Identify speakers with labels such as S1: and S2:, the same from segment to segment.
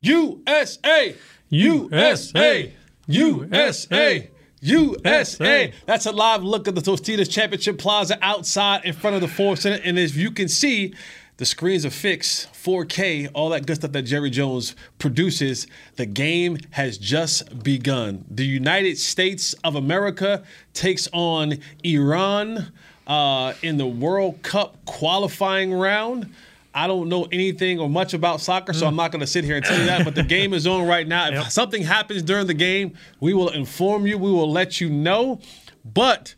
S1: USA, USA, USA, USA. That's a live look at the Tostitos Championship Plaza outside in front of the Ford Center. And as you can see, the screens are fixed, 4K, all that good stuff that Jerry Jones produces. The game has just begun. The United States of America takes on Iran uh, in the World Cup qualifying round. I don't know anything or much about soccer, so mm. I'm not going to sit here and tell you that. But the game is on right now. If
S2: Yep.
S1: something happens during the game, we will inform you. We will let you know. But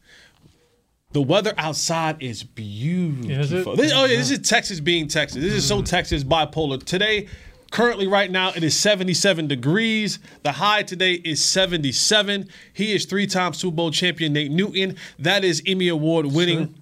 S1: the weather outside is beautiful.
S2: Is?
S1: This- oh yeah, this is Texas being Texas. This is so mm. Texas bipolar. Today, currently right now, it is 77 degrees. The high today is 77. He is three-time Super Bowl champion Nate Newton. That is Emmy Award winning.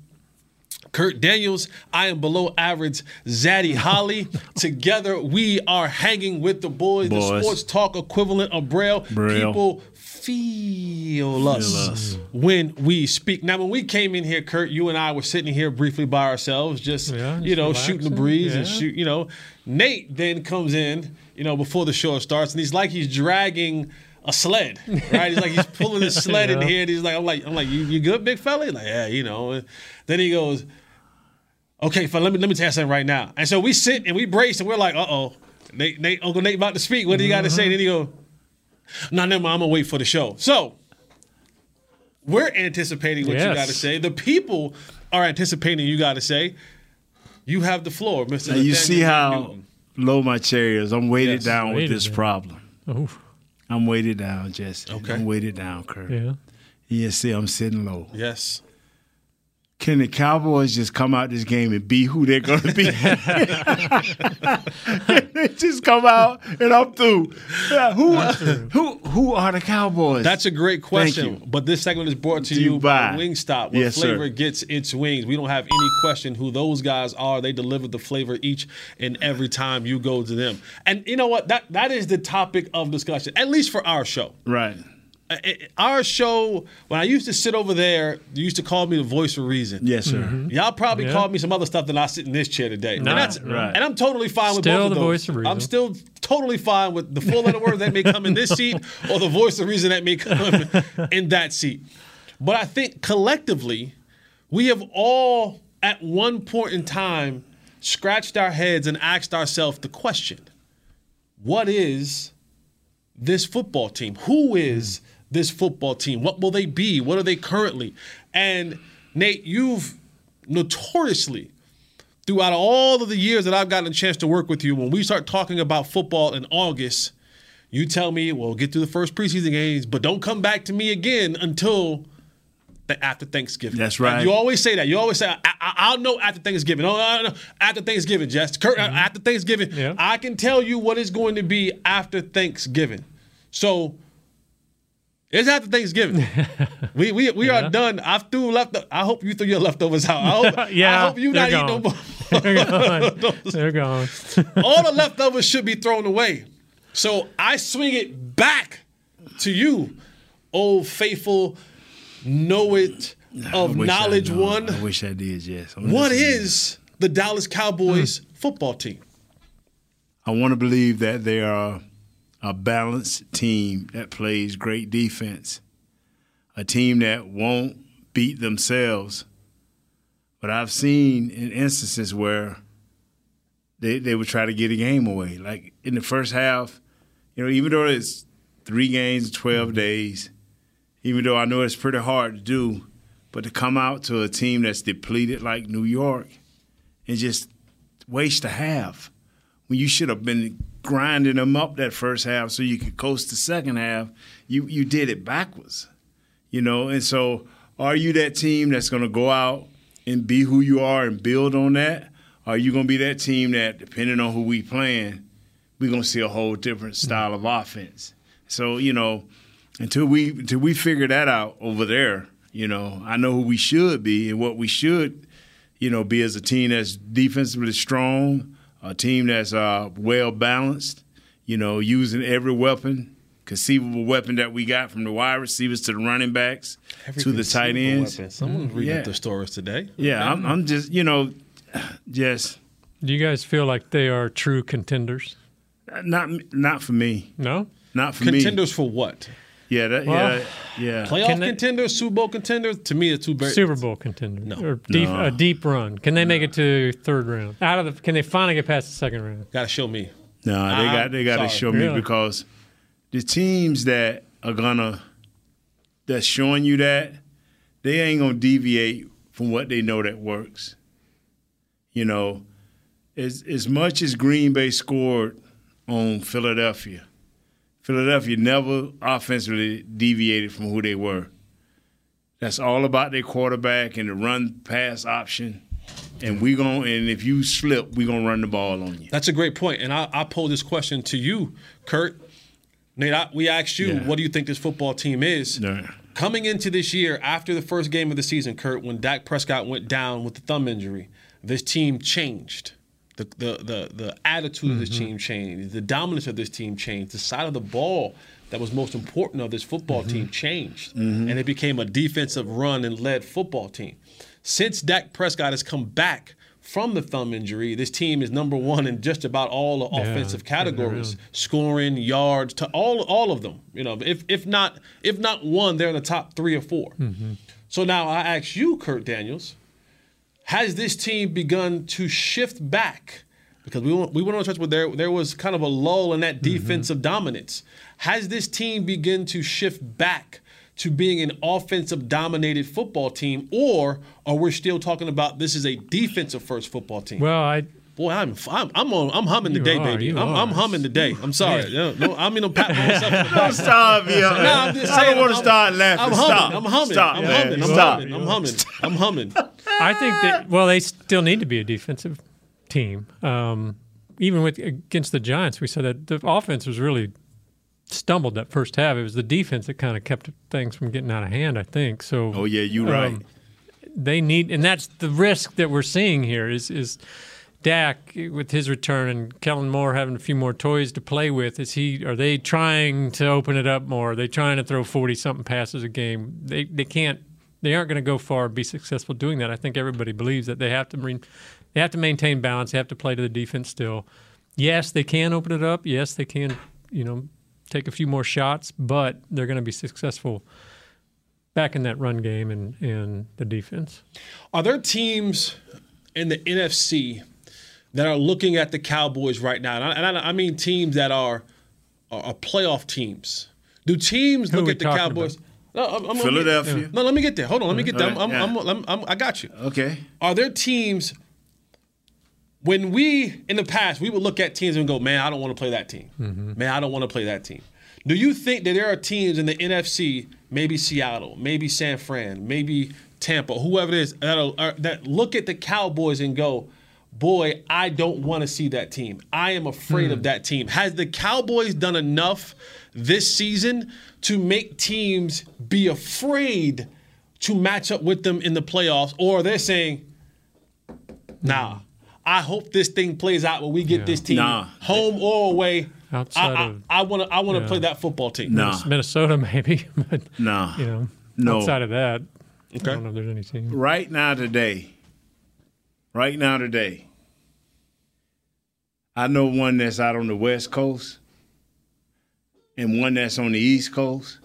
S1: Kurt Daniels, I am below average. Zaddy Holley. Together, we are hanging with the boys, the sports talk equivalent of Braille.
S3: Braille.
S1: People feel us,
S3: us.
S1: when we speak. Now, when we came in here, Kurt, you and I were sitting here briefly by ourselves, just,
S2: Yeah,
S1: you
S2: just
S1: know, shooting the
S2: relaxing.
S1: breeze and shoot, you know. Nate then comes in, you know, before the show starts, and he's like he's dragging a sled, right? He's like he's pulling his sled in here, and he's like, I'm like, I'm like, you, you good, big fella? He's like, yeah, you know. Then he goes, okay, fella, let me let me tell you something right now. And so we sit and we brace, and we're like, uh oh, Nate, Nate, Uncle Nate about to speak. What do you got to say? And then he go, no, never mind, I'm gonna wait for the show. So we're anticipating what you got to say. The people are anticipating you got to say. You have the floor, Mr.
S3: Now, you see how
S1: Newton.
S3: low my chair is. I'm weighted
S1: Yes,
S3: down with this
S2: down.
S3: problem.
S2: Oof.
S3: I'm weighted down, Jesse.
S1: Okay.
S3: I'm weighted down, Kurt.
S2: Yeah.
S3: You see, I'm sitting low.
S1: Yes.
S3: Can the Cowboys just come out this game and be who they're going to be? they just come out and I'm through. Yeah, who, who, who are the Cowboys?
S1: That's a great question. But this segment is brought to you
S3: you
S1: by? Wingstop, where
S3: Yes, sir.
S1: flavor gets its wings. We don't have any question who those guys are. They deliver the flavor each and every time you go to them. And you know what? That that is the topic of discussion, at least for our show.
S3: right.
S1: Our show, when I used to sit over there, you used to call me the voice of reason.
S3: Yes, sir. Mm-hmm.
S1: Y'all probably
S2: Yeah.
S1: called me some other stuff than I sit in this chair today.
S2: Nah,
S1: and, that's,
S3: right.
S1: and I'm totally fine with
S2: Still
S1: both of those.
S2: voice of reason.
S1: I'm still totally fine with the full letter word that may come in this seat or the voice of reason that may come in that seat. But I think collectively, we have all at one point in time scratched our heads and asked ourselves the question what is this football team? Who is this football team? What will they be? What are they currently? And Nate, you've notoriously, throughout all of the years that I've gotten a chance to work with you, when we start talking about football in August, you tell me, well, get through the first preseason games, but don't come back to me again until the after Thanksgiving.
S3: That's right.
S1: You always say that. You always say, I, I, I'll know after Thanksgiving. Oh, no, no, no. After Thanksgiving, Jess. Kurt, uh, mm-hmm. after Thanksgiving,
S2: Yeah.
S1: I can tell you what it's going to be after Thanksgiving. So it's after Thanksgiving. we we, we are done. I threw left. I hope you threw your leftovers out. I hope,
S2: Yeah,
S1: I hope you not
S2: they're
S1: eating no more.
S2: They're gone. They're gone.
S1: All the leftovers should be thrown away. So I swing it back to you, old faithful, know it of
S3: I wish I
S1: knowledge
S3: know.
S1: one.
S3: I wish I did, yes. I'm
S1: What
S3: listening.
S1: is the Dallas Cowboys
S3: Hmm.
S1: football team?
S3: I want to believe that they are a balanced team that plays great defense, a team that won't beat themselves. But I've seen in instances where they, they would try to get a game away. Like in the first half, you know, even though it's three games in 12 days, even though I know it's pretty hard to do, but to come out to a team that's depleted like New York and just waste a half when you should have been grinding them up that first half so you could coast the second half, you you did it backwards. You know, and so are you that team that's going to go out and be who you are and build on that? Are you going to be that team that, depending on who we playing, we're gonna see a whole different style of offense. So you know, until we until we figure that out over there, you know, I know who we should be and what we should, you know, be as a team that's defensively strong, a team that's uh, well balanced, you know, using every weapon, conceivable weapon that we got from the wide receivers to the running backs to the tight ends.
S1: weapon. Someone's reading
S3: Yeah.
S1: up the stories today.
S3: Yeah, I'm, I'm just you know, just
S2: Do you guys feel like they are true contenders?
S3: not not for me,
S2: No.
S3: not for me.
S1: Contenders for what?
S3: Yeah, that,
S2: Well,
S3: yeah, yeah.
S1: Playoff
S2: Can they-
S1: contenders, Super Bowl contenders. To me, it's two very
S2: Super Bowl contenders
S1: No.
S2: or deep,
S3: No.
S2: a deep run. Can they make it to third round? Out of the, can they finally get past the second round?
S1: Got to show me.
S3: No, they
S1: I'm
S3: got they got to
S1: sorry.
S3: show me because the teams that are gonna that's showing you that they ain't gonna deviate from what they know that works. You know, as as much as Green Bay scored on Philadelphia, Philadelphia never offensively deviated from who they were. That's all about their quarterback and the run pass option. And we going and if you slip, we're gonna run the ball on you.
S1: That's a great point. And I, I pose this question to you, Kurt. Nate, I, we asked you,
S3: Yeah.
S1: what do you think this football team is? Coming into this year, after the first game of the season, Kurt, when Dak Prescott went down with the thumb injury, this team changed. The the the, the attitude of this mm-hmm. team changed. The dominance of this team changed. The side of the ball that was most important of this football mm-hmm. team changed. Mm-hmm. And it became a defensive run and led football team. Since Dak Prescott has come back from the thumb injury, this team is number one in just about all the
S2: Yeah,
S1: offensive categories scoring, yards, to all all of them. You know, if if not if not one, they're in the top three or 4 So now I ask you, Kurt Daniels, has this team begun to shift back? Because we went, we went on a stretch where there there was kind of a lull in that mm-hmm. defensive dominance. Has this team begun to shift back to being an offensive dominated football team, or are we still talking about this is a defensive first football team?
S2: Well, I
S1: Boy, I'm I'm I'm, on, I'm humming
S2: You
S1: today,
S2: are,
S1: baby. I'm, I'm
S2: are.
S1: humming today. I'm sorry. No, no, I mean I'm patting myself on the back.
S3: Stop, yo.
S1: No, I'm just
S3: I
S1: saying.
S3: don't want to
S1: I'm-
S3: start laughing.
S1: I'm humming.
S3: Stop.
S1: I'm humming.
S3: Stop,
S1: I'm
S3: man.
S1: humming. I'm
S3: Stop.
S1: humming. I'm humming. I'm humming.
S2: I think that well, they still need to be a defensive team. Um, even with against the Giants, we said that the offense was really stumbled that first half. It was the defense that kind of kept things from getting out of hand. I think so.
S3: Oh yeah, you right.
S2: Um, they need, and that's the risk that we're seeing here is is Dak with his return and Kellen Moore having a few more toys to play with. Is he? Are they trying to open it up more? Are they trying to throw forty something passes a game? They they can't. They aren't going to go far and be successful doing that. I think everybody believes that they have to. They have to maintain balance. They have to play to the defense still. Yes, they can open it up. Yes, they can. You know, take a few more shots, but they're going to be successful back in that run game and, and the defense.
S1: Are there teams in the NFC that are looking at the Cowboys right now? And I, and I, I mean teams that are, are are playoff teams. Do teams
S2: Who
S1: look at the
S2: talking
S1: Cowboys? No, I'm, I'm gonna get-
S3: Philadelphia.
S1: no, let me get there. Hold on, let me get there. I'm, I'm,
S3: Yeah.
S1: I'm, I'm, I'm, I got you.
S3: Okay.
S1: Are there teams when we in the past we would look at teams and go, man, I don't want to play that team. Mm-hmm. Man, I don't want to play that team. Do you think that there are teams in the NFC, maybe Seattle, maybe San Fran, maybe Tampa, whoever it is, that, are, that look at the Cowboys and go, boy, I don't want to see that team. I am afraid of hmm. that team. Has the Cowboys done enough this season to make teams be afraid to match up with them in the playoffs, or they're saying, hmm. Nah. I hope this thing plays out where we get
S2: Yeah.
S1: this team
S3: Nah.
S1: home or away.
S2: Outside
S1: I,
S2: of-
S1: I, I want to I want to
S2: Yeah.
S1: play that football team.
S3: Nah.
S2: Minnesota, maybe, but
S3: Nah.
S2: you know,
S3: No.
S2: outside of that, I don't know if there's any team.
S3: Right now today. Right now today. I know one that's out on the West Coast and one that's on the East Coast.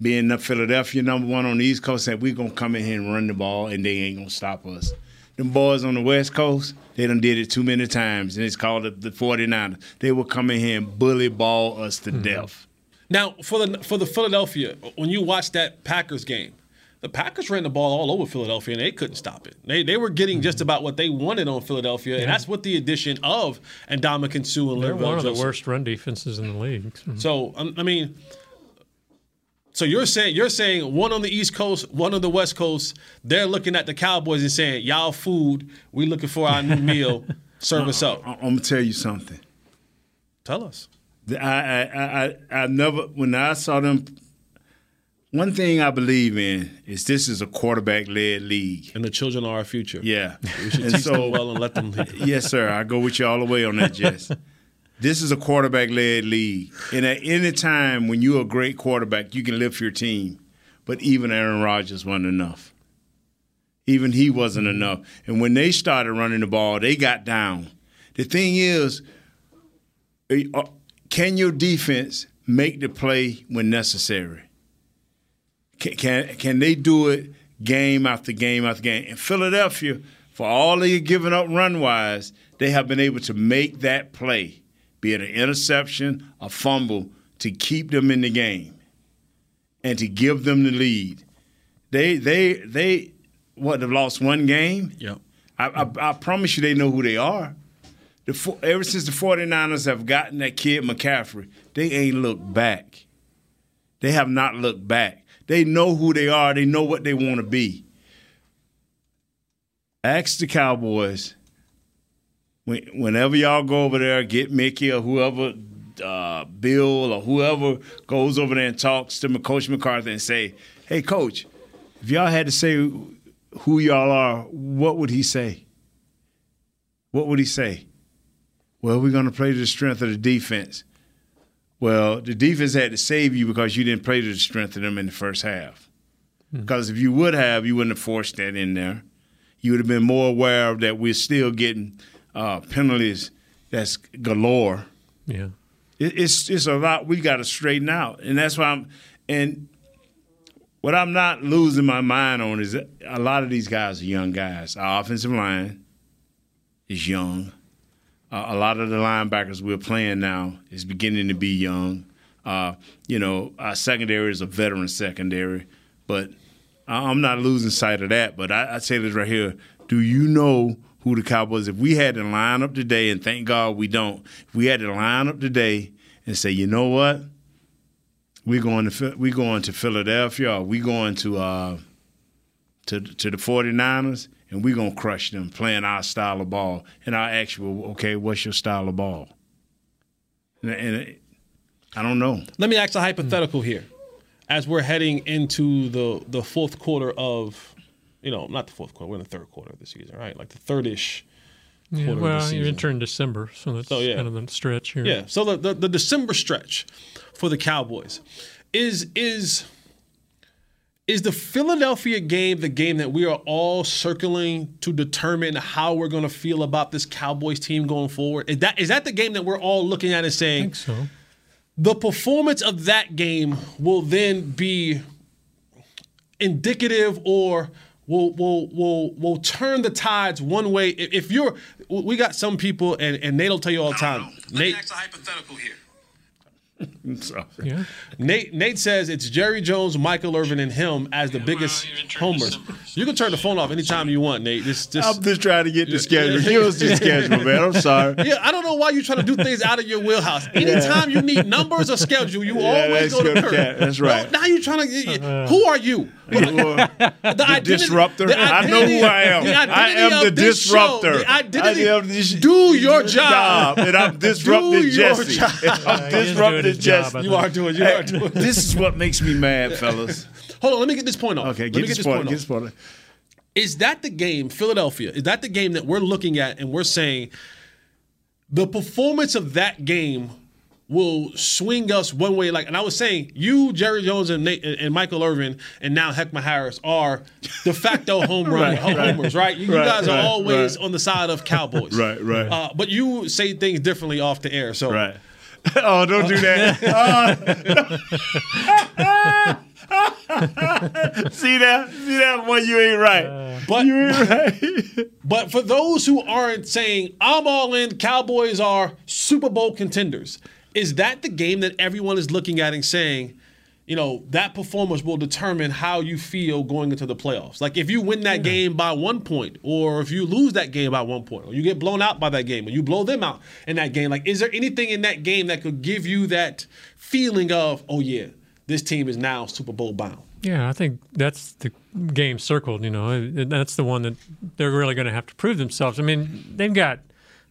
S3: Being the Philadelphia number one on the East Coast, said we're gonna come in here and run the ball and they ain't gonna stop us. Them boys on the West Coast, they done did it too many times, and it's called the, the 49ers. They will come in here and bully ball us to hmm. death.
S1: Now for the for the Philadelphia, when you watch that Packers game, the Packers ran the ball all over Philadelphia and they couldn't stop it. They they were getting just about what they wanted on Philadelphia, and that's with the addition of Ndamukong Suh and
S2: They're
S1: Linval
S2: one of the worst run defenses in the league. So.
S1: So um, I mean, so you're saying you're saying one on the East Coast, one on the West Coast. They're looking at the Cowboys and saying, "Y'all food, we looking for our new meal. Serve us up."
S3: I- I'm gonna tell you something.
S1: Tell us.
S3: I, I, I, I- I never, when I saw them, one thing I believe in is this is a quarterback led league.
S1: And the children are our future.
S3: Yeah.
S1: We should
S3: And
S1: teach
S3: so-
S1: them well and let them lead.
S3: yes, sir. I go with you all the way on that, Jess. this is a quarterback led league. And at any time when you're a great quarterback, you can lift your team. But even Aaron Rodgers wasn't enough. Even he wasn't enough. And when they started running the ball, they got down. The thing is, uh, can your defense make the play when necessary? Can, can, can they do it game after game after game? In Philadelphia, for all they are giving up run wise, they have been able to make that play, be it an interception, a fumble, to keep them in the game and to give them the lead. They they they what have lost one game?
S1: Yep.
S3: I, I, I promise you they know who they are. The, ever since the 49ers have gotten that kid McCaffrey, they ain't looked back. They have not looked back. They know who they are. They know what they want to be. Ask the Cowboys when, whenever y'all go over there, get Mickey or whoever, uh, Bill or whoever goes over there and talks to Coach McCarthy and say, "Hey, Coach, if y'all had to say who y'all are, what would he say? What would he say? Well, we're going to play to the strength of the defense. Well, the defense had to save you because you didn't play to the strength of them in the first half. Because if you would have, you wouldn't have forced that in there. You would have been more aware of that we're still getting uh, penalties that's galore.
S2: Yeah.
S3: It, it's it's a lot we got to straighten out, and that's why I'm. And what I'm not losing my mind on is a lot of these guys are young guys. Our offensive line is young. Uh, a lot of the linebackers we're playing now is beginning to be young. Uh, you know, our secondary is a veteran secondary, but I'm not losing sight of that. But I, I say this right here: Do you know who the Cowboys? If we had to line up today, and thank God we don't, if we had to line up today and say, you know what, we're going to we going to Philadelphia, or we going to uh, to to the 49ers, and we're gonna crush them playing our style of ball. And I ask you, okay, what's your style of ball? And, and I don't know.
S1: Let me ask a hypothetical here. As we're heading into the the fourth quarter of, you know, not the fourth quarter, we're in the third quarter of the season, right? Like the third-ish
S2: Yeah,
S1: quarter of the
S2: well,
S1: season.
S2: you enter in December, so that's
S1: So, yeah.
S2: kind of the stretch here.
S1: Yeah. So the, the the December stretch for the Cowboys is is is the Philadelphia game the game that we are all circling to determine how we're going to feel about this Cowboys team going forward? Is that is that the game that we're all looking at and
S2: I
S1: saying
S2: think so.
S1: the performance of that game will then be indicative or will will will will turn the tides one way if if you're we got some people and and Nate'll tell you all the time Nate
S4: a hypothetical here.
S3: So,
S2: Yeah.
S1: Nate Nate says it's Jerry Jones, Michael Irvin, and him as the biggest
S2: you
S1: homers. You can turn the phone off anytime you want, Nate. Just, just
S3: I'm just trying to get the schedule. Give us the schedule, man. I'm sorry.
S1: yeah, I don't know why you're trying to do things out of your wheelhouse. Anytime you need numbers or schedule, you always
S3: that's
S1: go to Kurt.
S3: That's right.
S1: No, now you're trying to. Uh-huh. Who are you?
S3: the
S1: identity-
S3: disruptor.
S1: the
S3: I know who I am. I am the
S1: this
S3: disruptor.
S1: show, the identity-
S3: I am the-
S1: Do your job. job.
S3: and I'm disrupting Jesse.
S1: job.
S3: I'm
S2: he
S3: disrupting
S2: his job,
S3: Jesse.
S1: You are doing. You are doing.
S3: this is what makes me mad, fellas.
S1: Hold on. Let me get this point off.
S3: Okay,
S1: let
S3: get
S1: me
S3: this
S1: get this
S3: point.
S1: point
S3: Get
S1: off.
S3: this point.
S1: is that the game, Philadelphia? Is that the game that we're looking at and we're saying the performance of that game will swing us one way? Like, and I was saying, you, Jerry Jones, and Nate, and Michael Irvin, and now Heckma Harris are de facto home run
S3: Right,
S1: homers, right? You, you
S3: right,
S1: guys are always
S3: right.
S1: on the side of Cowboys,
S3: Right, right.
S1: Uh, but you say things differently off the air, so
S3: Right. oh, don't do that. Oh. See that? See that one? You ain't right.
S1: But
S3: you ain't right.
S1: But for those who aren't saying, I'm all in, Cowboys are Super Bowl contenders, is that the game that everyone is looking at and saying, you know, that performance will determine how you feel going into the playoffs? Like if you win that game by one point, or if you lose that game by one point, or you get blown out by that game, or you blow them out in that game, like is there anything in that game that could give you that feeling of, oh yeah, this team is now Super Bowl bound?
S2: Yeah, I think that's the game circled. You know, that's the one that they're really going to have to prove themselves. I mean, they've got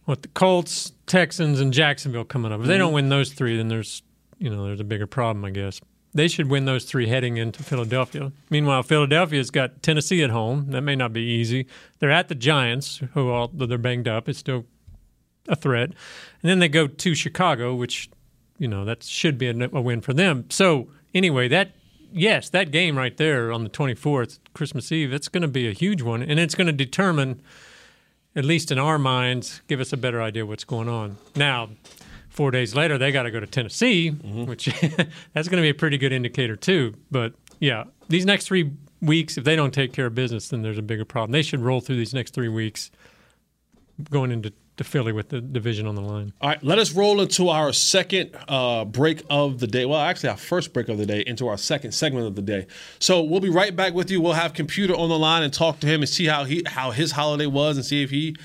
S2: what the Colts, Texans, and Jacksonville coming up. If they don't mm-hmm. win those three, then there's you know there's a bigger problem, I guess. They should win those three heading into Philadelphia. Meanwhile, Philadelphia's got Tennessee at home. That may not be easy. They're at the Giants, who all though they're banged up. It's still a threat. And then they go to Chicago, which you know that should be a, a win for them. So anyway, that yes, that game right there on the 24th, Christmas Eve, it's going to be a huge one, and it's going to determine, at least in our minds, give us a better idea what's going on. Now, four days later, they got to go to Tennessee, mm-hmm. which that's going to be a pretty good indicator too. But yeah, these next three weeks, if they don't take care of business, then there's a bigger problem. They should roll through these next three weeks, going into to Philly with the division on the line.
S1: All right, let us roll into our second uh, break of the day. Well, actually, our first break of the day into our second segment of the day. So we'll be right back with you. We'll have computer on the line and talk to him and see how he how his holiday was and see if he,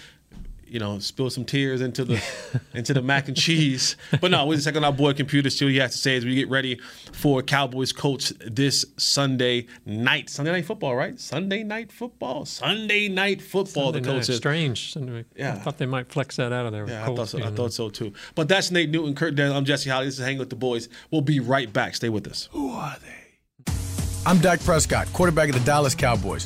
S1: you know, spill some tears into the into the mac and cheese. But no, we're just checking our boy computer. See what he has to say as we get ready for Cowboys coach this Sunday night. Sunday night football, right? Sunday night football. Sunday night football.
S2: Sunday
S1: the coach
S2: night.
S1: says.
S2: Strange. I
S1: Yeah.
S2: thought they might flex that out of there. with
S1: Yeah, I thought, so, I thought so too. But that's Nate Newton, Kurt Daniel. I'm Jesse Holley. This is Hanging with the Boys. We'll be right back. Stay with us. Who are they?
S5: I'm Dak Prescott, quarterback of the Dallas Cowboys.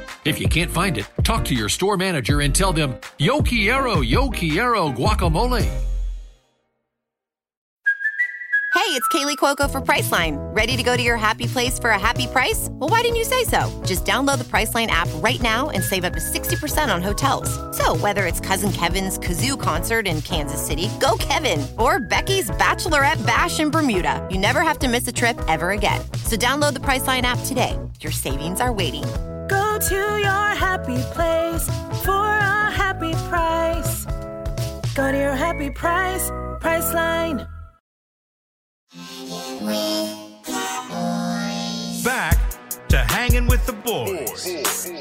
S6: If you can't find it, talk to your store manager and tell them, Yo Quiero, Yo Quiero guacamole.
S7: Hey, it's Kaley Cuoco for Priceline. Ready to go to your happy place for a happy price? Well, why didn't you say so? Just download the Priceline app right now and save up to 60% on hotels. So, whether it's Cousin Kevin's Kazoo concert in Kansas City, go Kevin, or Becky's Bachelorette Bash in Bermuda, you never have to miss a trip ever again. So, download the Priceline app today. Your savings are waiting.
S8: Go to your happy place for a happy price. Go to your happy price, Priceline.
S4: Back to hanging with the boys.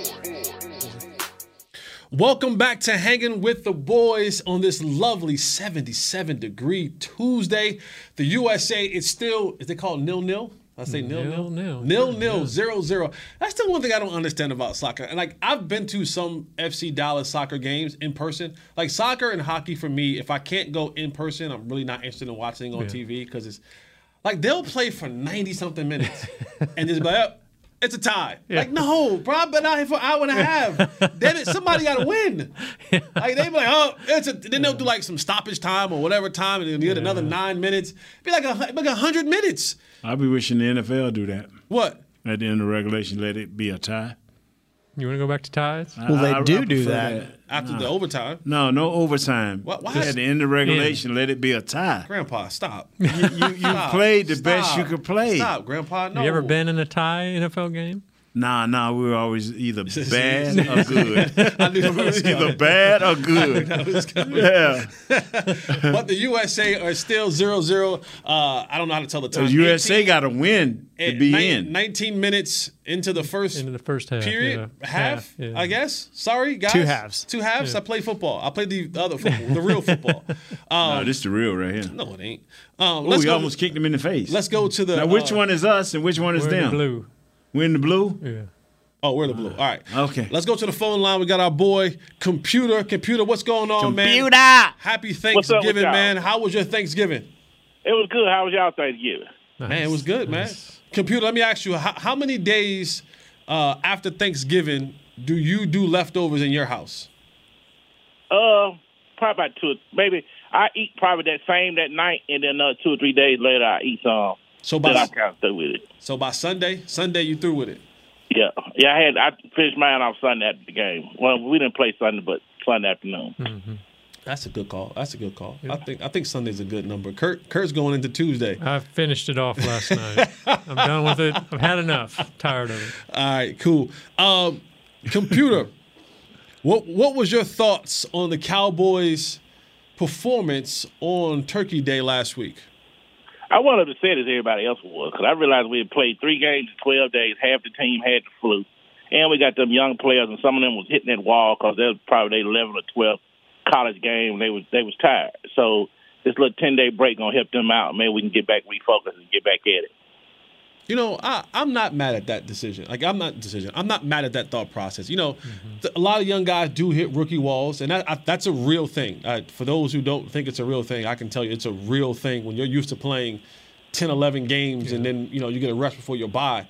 S1: Welcome back to Hanging with the Boys on this lovely 77 degree Tuesday. The USA is still, is they called nil nil? I say nil nil
S2: Nil-nil.
S1: nil nil zero zero. That's the one thing I don't understand about soccer. And like I've been to some FC Dallas soccer games in person. Like soccer and hockey for me, if I can't go in person, I'm really not interested in watching on
S2: Yeah.
S1: TV because it's like they'll play for 90 something minutes and just be like, oh, it's a tie. Like, no, bro, I've been out here for an hour and a half. Damn it, somebody got to win. Like, they be like, oh, it's a, then they'll do like some stoppage time or whatever time and then you get another nine minutes. Be like a, like a 100 minutes.
S3: I be wishing the NFL do that.
S1: What?
S3: At the end of regulation, let it be a tie.
S2: You want to go back to ties?
S3: Well, I- they I- do I prefer
S1: After the overtime.
S3: No, no overtime.
S1: Why- why
S3: Just
S1: is-
S3: at the end of regulation, let it be a tie.
S1: Grandpa, stop.
S3: You, you, you
S1: Stop.
S3: played the best you could play.
S1: Stop, Grandpa. No.
S2: Have you ever been in a tie NFL game?
S3: Nah, nah, we were always either bad or good.
S1: I knew
S3: we
S1: was
S3: either bad or good.
S1: that was coming.
S3: Yeah.
S1: but the USA are still 0 0. Uh, I don't know how to tell the
S3: The
S1: time.
S3: USA
S1: 18
S3: got to win to be
S1: nine-
S3: in.
S1: 19 minutes into the first
S2: into the first half,
S1: period.
S2: yeah.
S1: Half,
S2: Half, yeah.
S1: I guess. Sorry, guys.
S9: Two halves.
S1: Two halves.
S2: Yeah.
S1: I play football. I play the other football, the real football. Um,
S3: no, this is the real right here.
S1: no, it ain't. Um,
S3: Ooh,
S1: let's
S3: we
S1: go.
S3: almost kicked him in the face.
S1: let's go to the.
S3: now, which
S1: uh,
S3: one is us and which one is
S2: We're in the
S3: them?
S2: blue.
S3: We're in the blue.
S2: Yeah.
S1: Oh, we're in the blue. All right.
S3: Okay.
S1: Let's go to the phone line. We got our boy Computer. Computer, what's going on, man?
S9: Computer.
S1: Happy
S10: What's up
S1: Thanksgiving, man. How was your Thanksgiving?
S10: It was good. How was y'all Thanksgiving?
S1: Man, it was good, man. Computer, let me ask you, how, how many days uh, after Thanksgiving do you do leftovers in your house?
S10: Uh, probably about two. Maybe I eat probably that same that night, and then uh, two or three days later I eat some.
S1: So
S10: Then
S1: by
S10: I kind of through with it.
S1: so by Sunday, Sunday you through with it.
S10: Yeah, yeah. I had I finished mine off Sunday after the game. Well, we didn't play Sunday, but Sunday afternoon.
S1: Mm-hmm. That's a good call. That's a good call. I think I think Sunday's a good number. Kurt Kurt's going into Tuesday.
S2: I finished it off last night. I'm done with it. I've had enough. Tired of it.
S1: All right, cool. Um, computer, what what was your thoughts on the Cowboys' performance on Turkey Day last week?
S10: I wanted to say as everybody else was because I realized we had played three games in 12 days. Half the team had the flu. And we got them young players, and some of them was hitting that wall because they was probably their 11 or 12 college game. They was they was tired. So this little 10 day break gonna help them out. Maybe we can get back refocused and get back at it.
S1: You know, I, I'm not mad at that decision. Like, I'm not decision. I'm not mad at that thought process. You know, th- a lot of young guys do hit rookie walls, and that, I, that's a real thing. Uh, for those who don't think it's a real thing, I can tell you it's a real thing when you're used to playing 10, 11 games, and then you know you get a rest before your bye,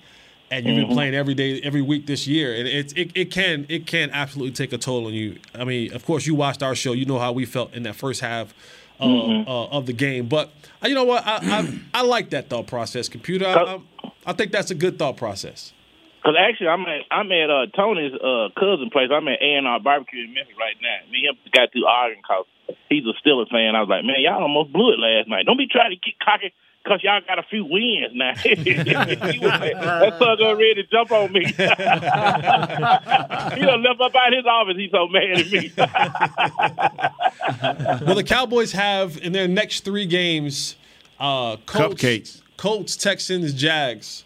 S1: and you've been
S10: Mhm.
S1: playing every day, every week this year, and it, it it can it can absolutely take a toll on you. I mean, of course, you watched our show, you know how we felt in that first half. Uh,
S10: Mhm.
S1: uh, of the game, but uh, you know what? I, I I like that thought process, computer. I, I, I think that's a good thought process.
S10: Because actually, I'm at I'm at uh, Tony's uh, cousin place. I'm at A and R Barbecue in Memphis right now. Me and him got through arguing because he's a Steelers fan. I was like, man, y'all almost blew it last night. Don't be trying to get cocky because y'all got a few wins now. He was like, that son got ready to jump on me. he done left up out of his office. He's so mad at me.
S1: well, the Cowboys have in their next three games, uh, Colts,
S3: Cupcakes.
S1: Colts, Texans, Jags.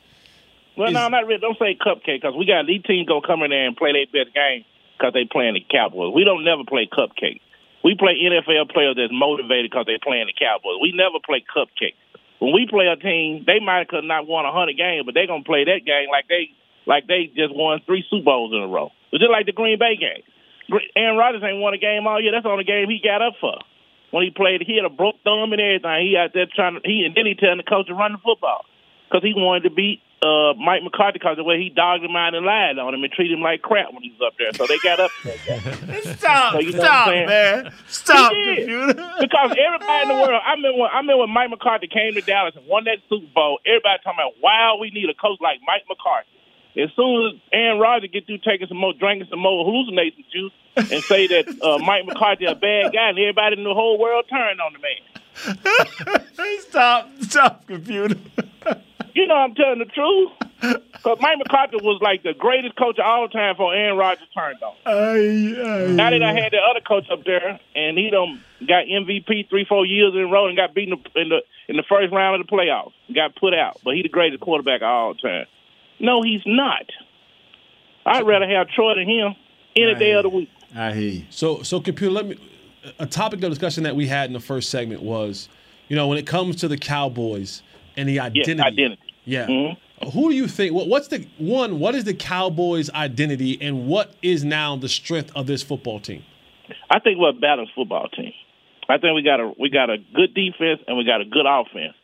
S10: Well, no, not really. Don't say cupcake because we got these teams gonna come in there and play their best game because they playing the Cowboys. We don't never play cupcake. We play NFL players that's motivated because they playing the Cowboys. We never play cupcake. When we play a team, they might have not won a hundred games, but they're gonna play that game like they like they just won three Super Bowls in a row. It's just like the Green Bay game. Aaron Rodgers ain't won a game all year. That's the only game he got up for. When he played, he had a broke thumb and everything. He out there trying to he and then he telling the coach to run the football because he wanted to beat uh, Mike McCarthy because the way he dogged him out and lied on him and treated him like crap when he was up there. So they got up.
S3: Stop,
S10: So you know
S3: stop,
S10: what I'm saying?
S3: man. Stop, computer.
S10: because everybody in the world, I remember, when, I remember when Mike McCarthy came to Dallas and won that Super Bowl. Everybody talking about, wow, we need a coach like Mike McCarthy. As soon as Aaron Rodgers get through taking some more, drinking some more hallucinating juice, and say that uh, Mike McCarthy a bad guy, and everybody in the whole world turned on the man.
S3: stop, stop, computer.
S10: You know I'm telling the truth. Because Mike McCarthy was like the greatest coach of all time for Aaron Rodgers turned on. Now that I had the other coach up there, and he done got MVP three, four years in a row, and got beaten in the in the first round of the playoffs, got put out. But he the greatest quarterback of all time. No, he's not. I'd rather have Troy than him any day of the week.
S3: I hear you.
S1: So, so computer. Let me. A topic of discussion that we had in the first segment was, you know, when it comes to the Cowboys and the identity.
S10: identity.
S1: Yeah.
S10: Mm-hmm.
S1: Who do you think? What, what's the one? What is the Cowboys' identity, and what is now the strength of this football team?
S10: I think we're a balanced football team. I think we got a we got a good defense and we got a good offense,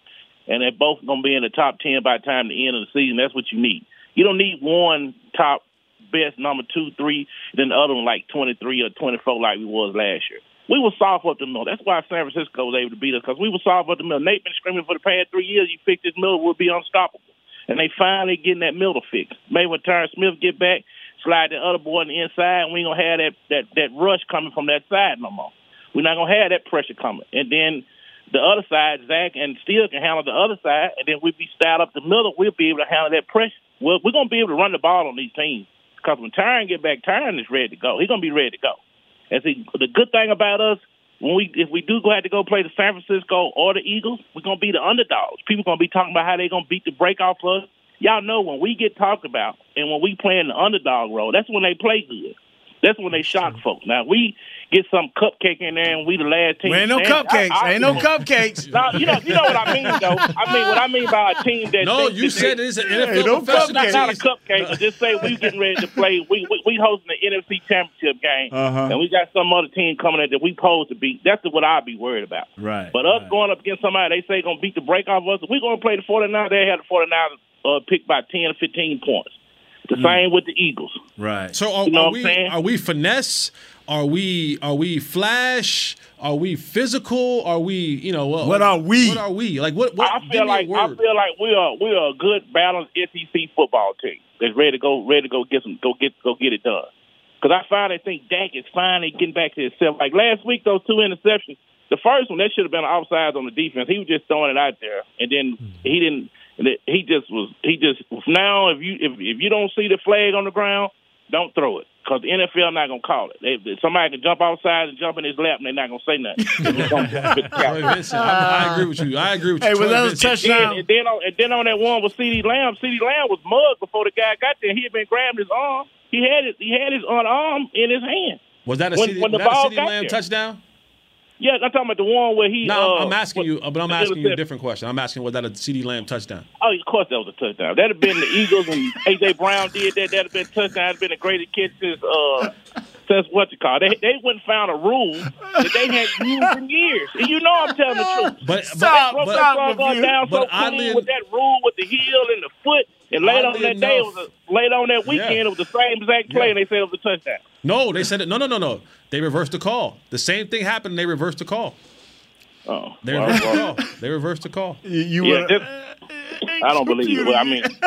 S10: and they're both going to be in the top ten by the time the end of the season. That's what you need. You don't need one top best number two, three, then the other one like twenty three or twenty four like we was last year. We were soft up the middle. That's why San Francisco was able to beat us because we were soft up the middle. Nate been screaming for the past three years. You fix this middle, we'll be unstoppable. And they finally getting that middle fixed. Maybe when Terrence Smith get back, slide the other boy on the inside, and we ain't gonna have that that that rush coming from that side no more. We're not gonna have that pressure coming. And then the other side, Zack and Steele can handle the other side, and then we'll be styled up the middle. We'll be able to handle that pressure. well, we're gonna be able to run the ball on these teams because when Tyron get back, Tyron is ready to go. He's gonna be ready to go. And see, the good thing about us when we if we do go have to go play the San Francisco or the Eagles, we're gonna be the underdogs. People gonna be talking about how they gonna beat the break off us. Y'all know when we get talked about and when we play in the underdog role, that's when they play good. That's when they shock folks. Now we get some cupcake in there and we the last team.
S3: We ain't no
S10: Man,
S3: cupcakes.
S10: I- I-
S3: ain't no cupcakes.
S10: no, you know, you know what I mean, though. I mean, what I mean by a team that.
S1: No, you said
S10: they-
S1: it's an NFL no professional
S10: Not, not a cupcake, but just say we getting ready to play. We we, we hosting the NFC Championship game,
S3: Uh-huh.
S10: and we got some other team coming in that we supposed to beat. That's what I'd be worried about.
S3: Right.
S10: But us going up against somebody they say going to beat the break off us, we're going to play the 49ers. They had the 49ers uh, picked by 10 or 15 points. The
S1: Hmm.
S10: same with the Eagles.
S3: Right.
S1: So are,
S10: You know
S1: are
S10: what
S1: we
S10: saying?
S1: are we finesse? Are we are we flash? Are we physical? Are we you know what,
S3: What are we?
S1: What are we like? What? what
S10: I feel like I feel like we are we are a good balanced SEC football team that's ready to go ready to go get some go get go get it done. Because I finally think Dak is finally getting back to himself. Like last week, those two interceptions. The first one that should have been an offsides on the defense. He was just throwing it out there, and then he didn't. And it- He just was. He just now. If you if if you don't see the flag on the ground, don't throw it because the NFL not gonna call it. They, if somebody can jump outside and jump in his lap, and they're not gonna say nothing. They're just gonna put the cap.
S1: Troy Vincent, I, I agree with you. I agree with you.
S3: Hey,
S1: you.
S3: was that a touchdown?
S10: And then on and then on that one with CeeDee Lamb, CeeDee Lamb was mugged before the guy got there. He had been grabbing his arm. He had it. He had his arm in his hand.
S1: Was that a
S10: When-
S1: CeeDee,
S10: when the
S1: was that a
S10: ball
S1: CeeDee
S10: got
S1: Lamb
S10: there.
S1: touchdown?
S10: Yeah, I'm talking about the one where he.
S1: No,
S10: uh,
S1: I'm asking you, but I'm asking you a different question. I'm asking was that a CeeDee Lamb touchdown?
S10: Oh, of course that was a touchdown. That'd have been the Eagles and AJ Brown did that. That'd have been a touchdown. That'd have been the greatest catch since uh since what you call. They they went and found a rule that they had used in years. And you know I'm telling the truth.
S1: But
S3: Stop,
S1: but,
S10: Broke
S3: stop,
S10: that ball
S3: Review.
S10: down so
S1: But
S10: clean
S1: oddly-
S10: with that rule with the heel and the foot. And later on
S1: Oddly
S10: that day, it was a, later on that weekend,
S1: Yeah.
S10: it was the same exact play,
S1: Yeah.
S10: and they said it was a touchdown.
S1: no, they said it. No, no, no, no. They reversed the call. The same thing happened. and They reversed the call.
S10: Oh,
S1: They
S10: well,
S1: reversed the call. They reversed the call.
S3: You, you
S10: yeah,
S3: were-
S10: this, I don't believe it. But I mean,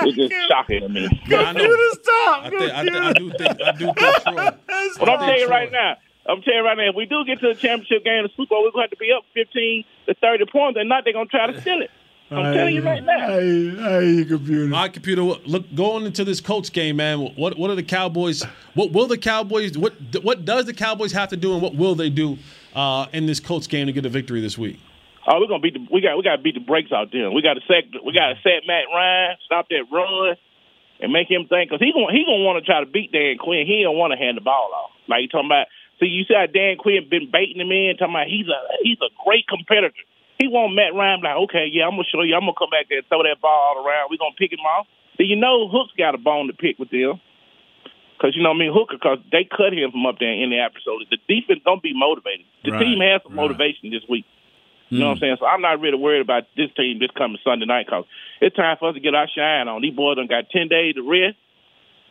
S10: it's just shocking to me.
S1: Yeah, I know.
S3: Stop.
S1: I, think, I, think, I do think. I do think. Troy.
S10: But I'm
S1: I
S10: telling you right now, I'm telling you right now, if we do get to the championship game, the Super Bowl, we're going to have to be up 15 to 30 points, and not they're going to try to steal it. I'm telling you right now.
S3: Hey, hey, computer.
S1: My computer. Look, going into this Colts game, man. What what are the Cowboys? What will the Cowboys? What what does the Cowboys have to do, and what will they do uh, in this Colts game to get a victory this week?
S10: Oh, we're gonna beat the we got we got to beat the brakes out there. We got to sack we got to set Matt Ryan, stop that run, and make him think because he gonna he gonna want to try to beat Dan Quinn. He don't want to hand the ball off. Like you talking about. See, you see how Dan Quinn been baiting him in, talking about he's a he's a great competitor. He want Matt Ryan like, okay, yeah, I'm gonna show you. I'm gonna come back there and throw that ball all around. We gonna pick him off. So you know, Hook's got a bone to pick with them. Cause you know what I mean, Hooker, cause they cut him from up there in the episode. The defense don't be motivated. The
S3: Right,
S10: team has some
S3: right.
S10: motivation this week. You know what I'm hmm. saying? So I'm not really worried about this team this coming Sunday night because it's time for us to get our shine on. These boys done got 10 days to rest.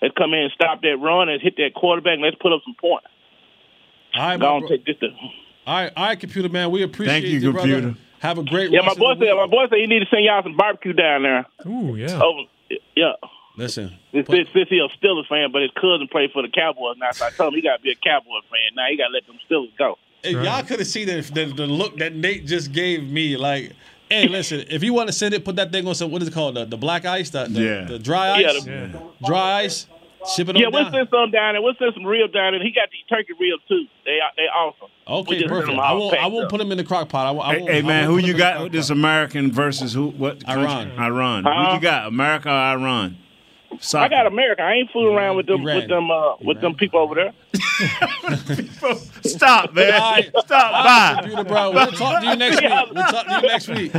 S10: Let's come in and stop that run and hit that quarterback and let's put up some points.
S1: All right,
S10: Go
S1: my
S10: on,
S1: bro-
S10: take this to.
S1: all right, all right, computer man. We appreciate
S3: Thank you,
S1: brother.
S3: computer.
S1: Have a great.
S10: Yeah, my boy said, my
S1: week.
S10: boy said you need to send y'all some barbecue down there.
S2: Ooh, yeah.
S10: Over, yeah.
S1: Listen,
S10: This, this, this he a Steelers fan, but his cousin played for the Cowboys now, so I told him he got to be a Cowboys fan. Now he got to let them Steelers go.
S1: If y'all could have seen the, the the look that Nate just gave me. Like, hey, listen, if you want to send it, put that thing on some. What is it called? The, the black ice, the, the,
S3: Yeah.
S1: the dry
S10: Yeah,
S1: ice,
S10: the-
S1: dry ice. Ship it
S10: Yeah,
S1: on
S10: we'll
S1: down.
S10: send some down there. We'll send some real down there. He got the turkey ribs too. They are they awesome.
S1: Okay,
S10: just
S1: perfect. I won't. I won't
S10: up.
S1: put them in the crock pot. I, won't- I
S3: Hey,
S1: won't,
S3: hey,
S1: I
S3: man,
S1: won't
S3: who you got this. American versus who? What? country?
S1: Iran.
S3: Iran. Who
S10: Huh?
S3: you got? America or Iran?
S10: I got America. I ain't fooling around with them with them uh, with them people over there.
S3: Stop, man.
S1: All right.
S3: Stop.
S1: All right,
S3: Bye.
S1: computer bro. We'll talk to you next week. We'll talk to you next week.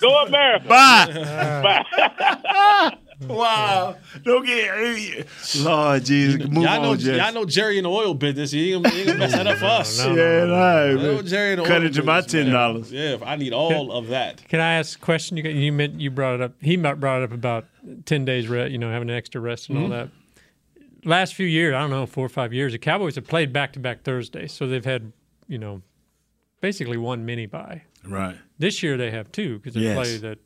S10: Go America.
S3: Bye.
S10: Bye.
S3: wow. Don't get. Lord Jesus. Move
S1: Y'all know,
S3: on, Jess.
S1: y'all know Jerry in the oil business. He ain't gonna, he ain't gonna mess that up for us.
S2: No,
S3: Yeah,
S2: no, no.
S3: right.
S1: I know
S3: man.
S1: Jerry in the
S3: Cut
S1: oil
S3: it to my
S1: business,
S3: ten
S1: man.
S3: dollars.
S1: Yeah, I need all of that.
S2: Can I ask a question? You you meant you brought it up. He brought it up about ten days rest. You know, having an extra rest and all
S1: Mm-hmm.
S2: that. Last few years, I don't know, four or five years, the Cowboys have played back to back Thursdays, so they've had you know basically one mini bye.
S3: Right.
S2: This year they have two because they
S3: Yes.
S2: play the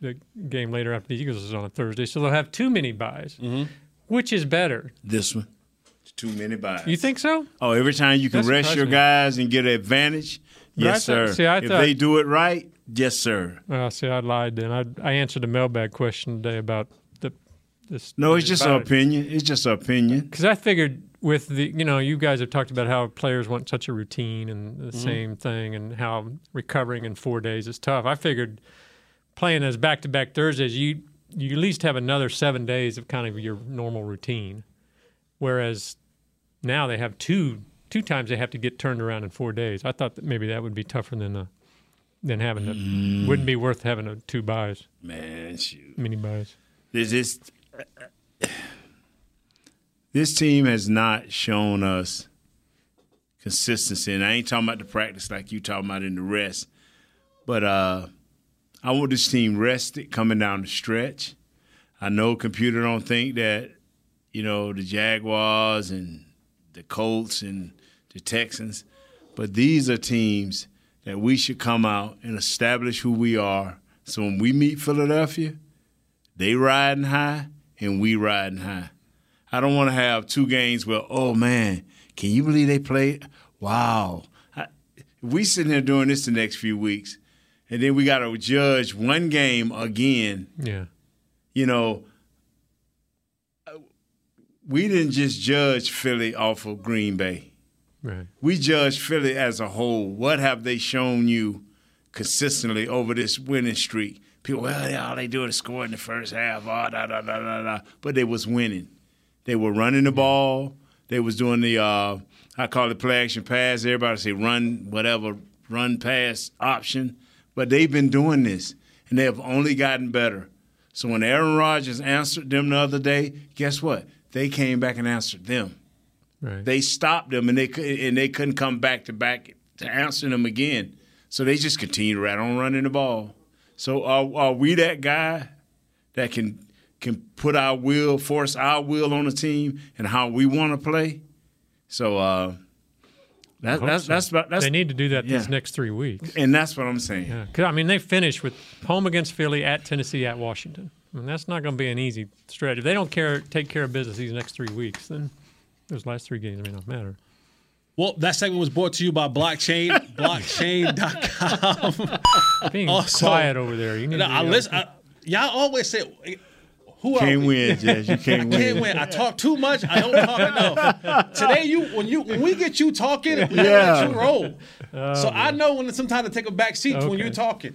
S2: the game later after the Eagles is on a Thursday, so they'll have too many buys.
S1: Mm-hmm.
S2: Which is better?
S3: This one. It's too many buys.
S2: You think so?
S3: Oh, every time you can
S2: That
S3: rest
S2: surprised
S3: your guys and get an advantage,
S2: But I
S3: yes,
S2: thought-
S3: sir.
S2: see, I
S3: if
S2: thought-
S3: they do it right, yes, sir.
S2: Well, see, I lied then. I, I answered a mailbag question today about the This,
S3: No, it's just an
S2: it.
S3: opinion. It's just an opinion.
S2: Because I figured with the, you know, you guys have talked about how players want such a routine and the
S3: Mhm.
S2: same thing, and how recovering in four days is tough. I figured playing as back to back Thursdays, you you at least have another seven days of kind of your normal routine, whereas now they have two two times they have to get turned around in four days. I thought that maybe that would be tougher than the than having to.
S3: Mm.
S2: Wouldn't be worth having a two buys,
S3: Man, shoot.
S2: mini buys.
S3: This this this team has not shown us consistency, and I ain't talking about the practice like you talking about in the rest, but uh, I want this team rested coming down the stretch. I know computer don't think that you know the Jaguars and the Colts and the Texans, but these are teams that we should come out and establish who we are. So when we meet Philadelphia, they riding high and we riding high. I don't want to have two games where, oh man, can you believe they played? Wow. I, we sitting here doing this the next few weeks, and then we got to judge one game again.
S2: Yeah.
S3: You know, we didn't just judge Philly off of Green Bay.
S2: Right.
S3: We judge Philly as a whole. What have they shown you consistently over this winning streak? People, well, all they do is score in the first half. Oh, da, da, da, da, da. But they was winning. They were running the ball. They was doing the, uh, I call it play action pass. Everybody say run, whatever, run pass option. But they've been doing this, and they have only gotten better. So when Aaron Rodgers answered them the other day, guess what? They came back and answered them.
S2: Right.
S3: They stopped them, and they and they couldn't come back to back to answer them again. So they just continue right on running the ball. So are, are we that guy that can can put our will, force our will on the team and how we want to play? So uh, that, that's
S2: so.
S3: that's about that's
S2: they need to do that these next three weeks.
S3: and that's what I'm saying.
S2: Yeah, 'cause, I mean they finished with home against Philly, at Tennessee, at Washington. I mean that's not going to be an easy stretch. If they don't care, take care of business these next three weeks, then those last three games may not matter.
S1: Well, that segment was brought to you by Blockchain, blockchain.com.
S2: Being
S1: Also-
S2: quiet over there. You need
S1: No,
S2: to,
S1: I
S2: uh,
S1: listen, I, y'all always say, "Who are
S3: Can't win, Jess. You can't
S1: I
S3: win.
S1: can't win. I talk too much. I don't talk enough. Today, you when you when we get you talking, we
S3: Yeah.
S1: let you roll.
S2: Oh,
S1: so I know when it's sometimes to take a back seat when you're talking.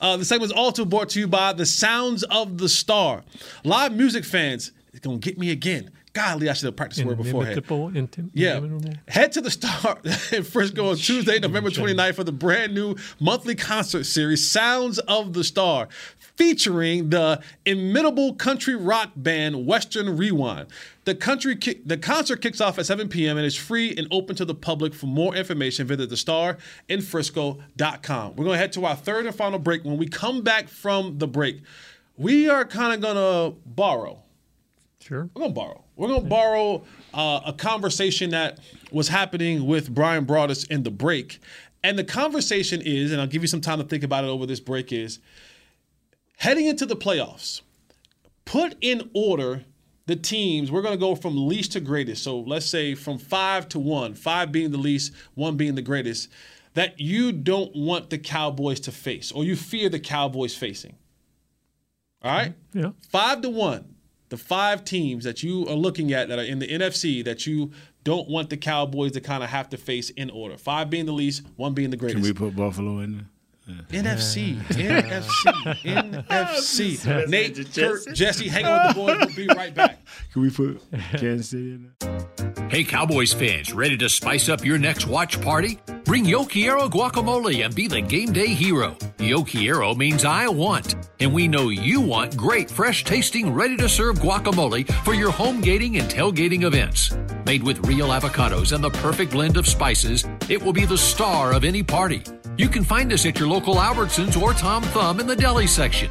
S1: Uh, the segment is also brought to you by the Sounds of the Star. Live music fans, it's gonna get me again. Golly, I should have practiced the word beforehand.
S2: intim-
S1: Yeah.
S2: inimitable.
S1: Head to the Star in Frisco on Tuesday, November 29th for the brand new monthly concert series, Sounds of the Star, featuring the imitable country rock band Western Rewind. The country kick, the concert kicks off at 7 p.m. and is free and open to the public. For more information, visit thestarinfrisco.com. We're going to head to our third and final break. When we come back from the break, we are kind of going to borrow.
S2: Sure.
S1: We're gonna borrow. We're gonna borrow uh, a conversation that was happening with Bryan Broaddus in the break, and the conversation is, and I'll give you some time to think about it over this break. Is heading into the playoffs, put in order the teams. We're gonna go from least to greatest. So let's say from five to one, five being the least, one being the greatest. That you don't want the Cowboys to face, or you fear the Cowboys facing. All right. Mm-hmm.
S2: Yeah.
S1: Five to one. The five teams that you are looking at that are in the NFC that you don't want the Cowboys to kind of have to face in order. Five being the least, one being the greatest.
S3: Can we put Buffalo in there?
S1: NFC, NFC, NFC. Nate, Kurt, Jesse, hanging with the boys. We'll be right back.
S3: Can we put Kansas City in there?
S6: Hey, Cowboys fans, ready to spice up your next watch party? Bring Yo Quiero guacamole and be the game day hero. Yo Quiero means I want, and we know you want great, fresh tasting, ready to serve guacamole for your home gating and tailgating events. Made with real avocados and the perfect blend of spices, it will be the star of any party. You can find us at your local Albertsons or Tom Thumb in the deli section.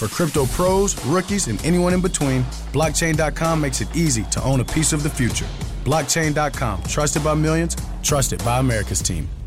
S5: For crypto pros, rookies, and anyone in between, blockchain.com makes it easy to own a piece of the future. Blockchain.com, trusted by millions, trusted by America's team.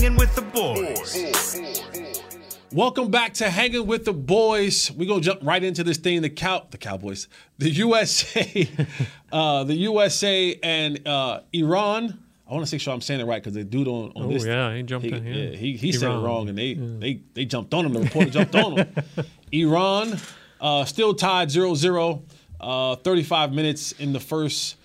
S4: hanging with the boys.
S1: Welcome back to Hanging with the Boys. We're gonna jump right into this thing. The cow the Cowboys. The USA, uh, the USA and uh, Iran. I want to make sure I'm saying it right because the dude on, on
S2: Oh,
S1: this.
S2: yeah, he jumped in, yeah.
S1: Yeah, he, he said it wrong and they, they they jumped on him. The reporter jumped on him. Iran uh, still tied 0-0. Uh, 35 minutes in the first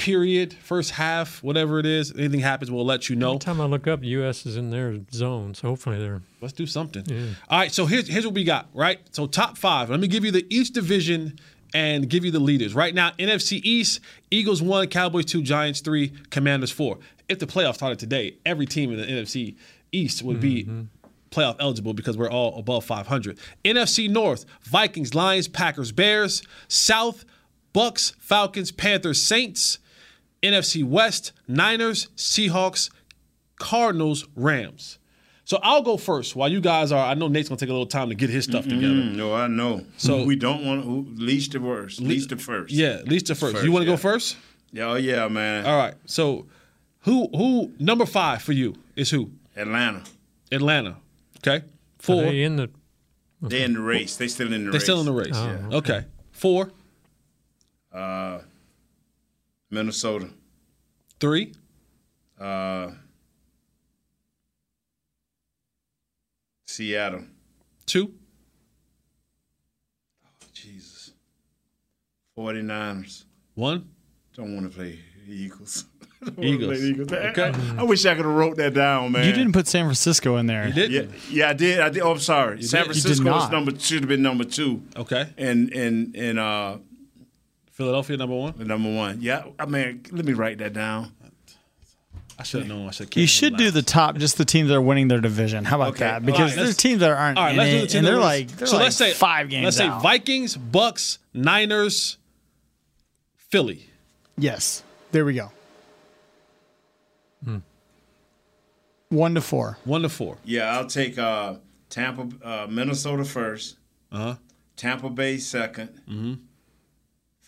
S1: period, first half, whatever it is. Anything happens, we'll let you know.
S2: Every time I look up, U.S. is in their zone, so hopefully they're.
S1: Let's do something. All right, so here's here's what we got, right? So top five. Let me give you the each division and give you the leaders. Right now, NFC East, Eagles one, Cowboys two, Giants three, Commanders four. If the playoffs started today, every team in the NFC East would be mm-hmm. playoff eligible because we're all above 500. NFC North, Vikings, Lions, Packers, Bears. South, Bucks, Falcons, Panthers, Saints. NFC West, Niners, Seahawks, Cardinals, Rams. So I'll go first while you guys are. I know Nate's gonna take a little time to get his stuff together.
S3: Mm, no, I know.
S1: So-
S3: So we don't want who, least to worst, least to first.
S1: Yeah, least to first.
S3: First,
S1: you want to
S3: yeah.
S1: go first?
S3: Yeah, oh yeah, man.
S1: All right. So who who number five for you is who?
S3: Atlanta.
S1: Atlanta. Okay.
S2: Are
S1: Four.
S2: they in the.
S3: They in the race. They still in the race.
S1: They're
S3: race.
S1: still in the race.
S2: Oh,
S1: Yeah. Okay. Four,
S3: Uh, Minnesota.
S1: three,
S3: Uh, Seattle.
S1: two,
S3: Jesus. 49ers.
S1: one.
S3: Don't want to play the Eagles.
S1: Eagles.
S3: Eagles.
S1: Okay.
S3: I, I wish I could have wrote that down, man.
S11: You didn't put San Francisco in there.
S1: You did.
S3: Yeah, yeah, I did. I did. Oh, I'm sorry. San
S1: did.
S3: Francisco was number should have been number two,
S1: Okay.
S3: and and and uh,
S1: Philadelphia number one.
S3: number one. Yeah, I mean, let me write that down.
S1: I should have known. I should.
S11: You should do the top, just the teams that are winning their division. How about
S3: Okay.
S11: that? Because
S1: right,
S11: there's teams that aren't
S1: All right,
S11: in
S1: let's do the team
S11: and they're like they're
S1: so
S11: like
S1: let's say
S11: five games
S1: Let's say
S11: out.
S1: Vikings, Bucks, Niners, Philly.
S11: Yes, there we go. One to four.
S1: One to four.
S3: Yeah, I'll take uh, Tampa, uh, Minnesota first.
S1: Uh huh.
S3: Tampa Bay 2nd
S1: Mm-hmm.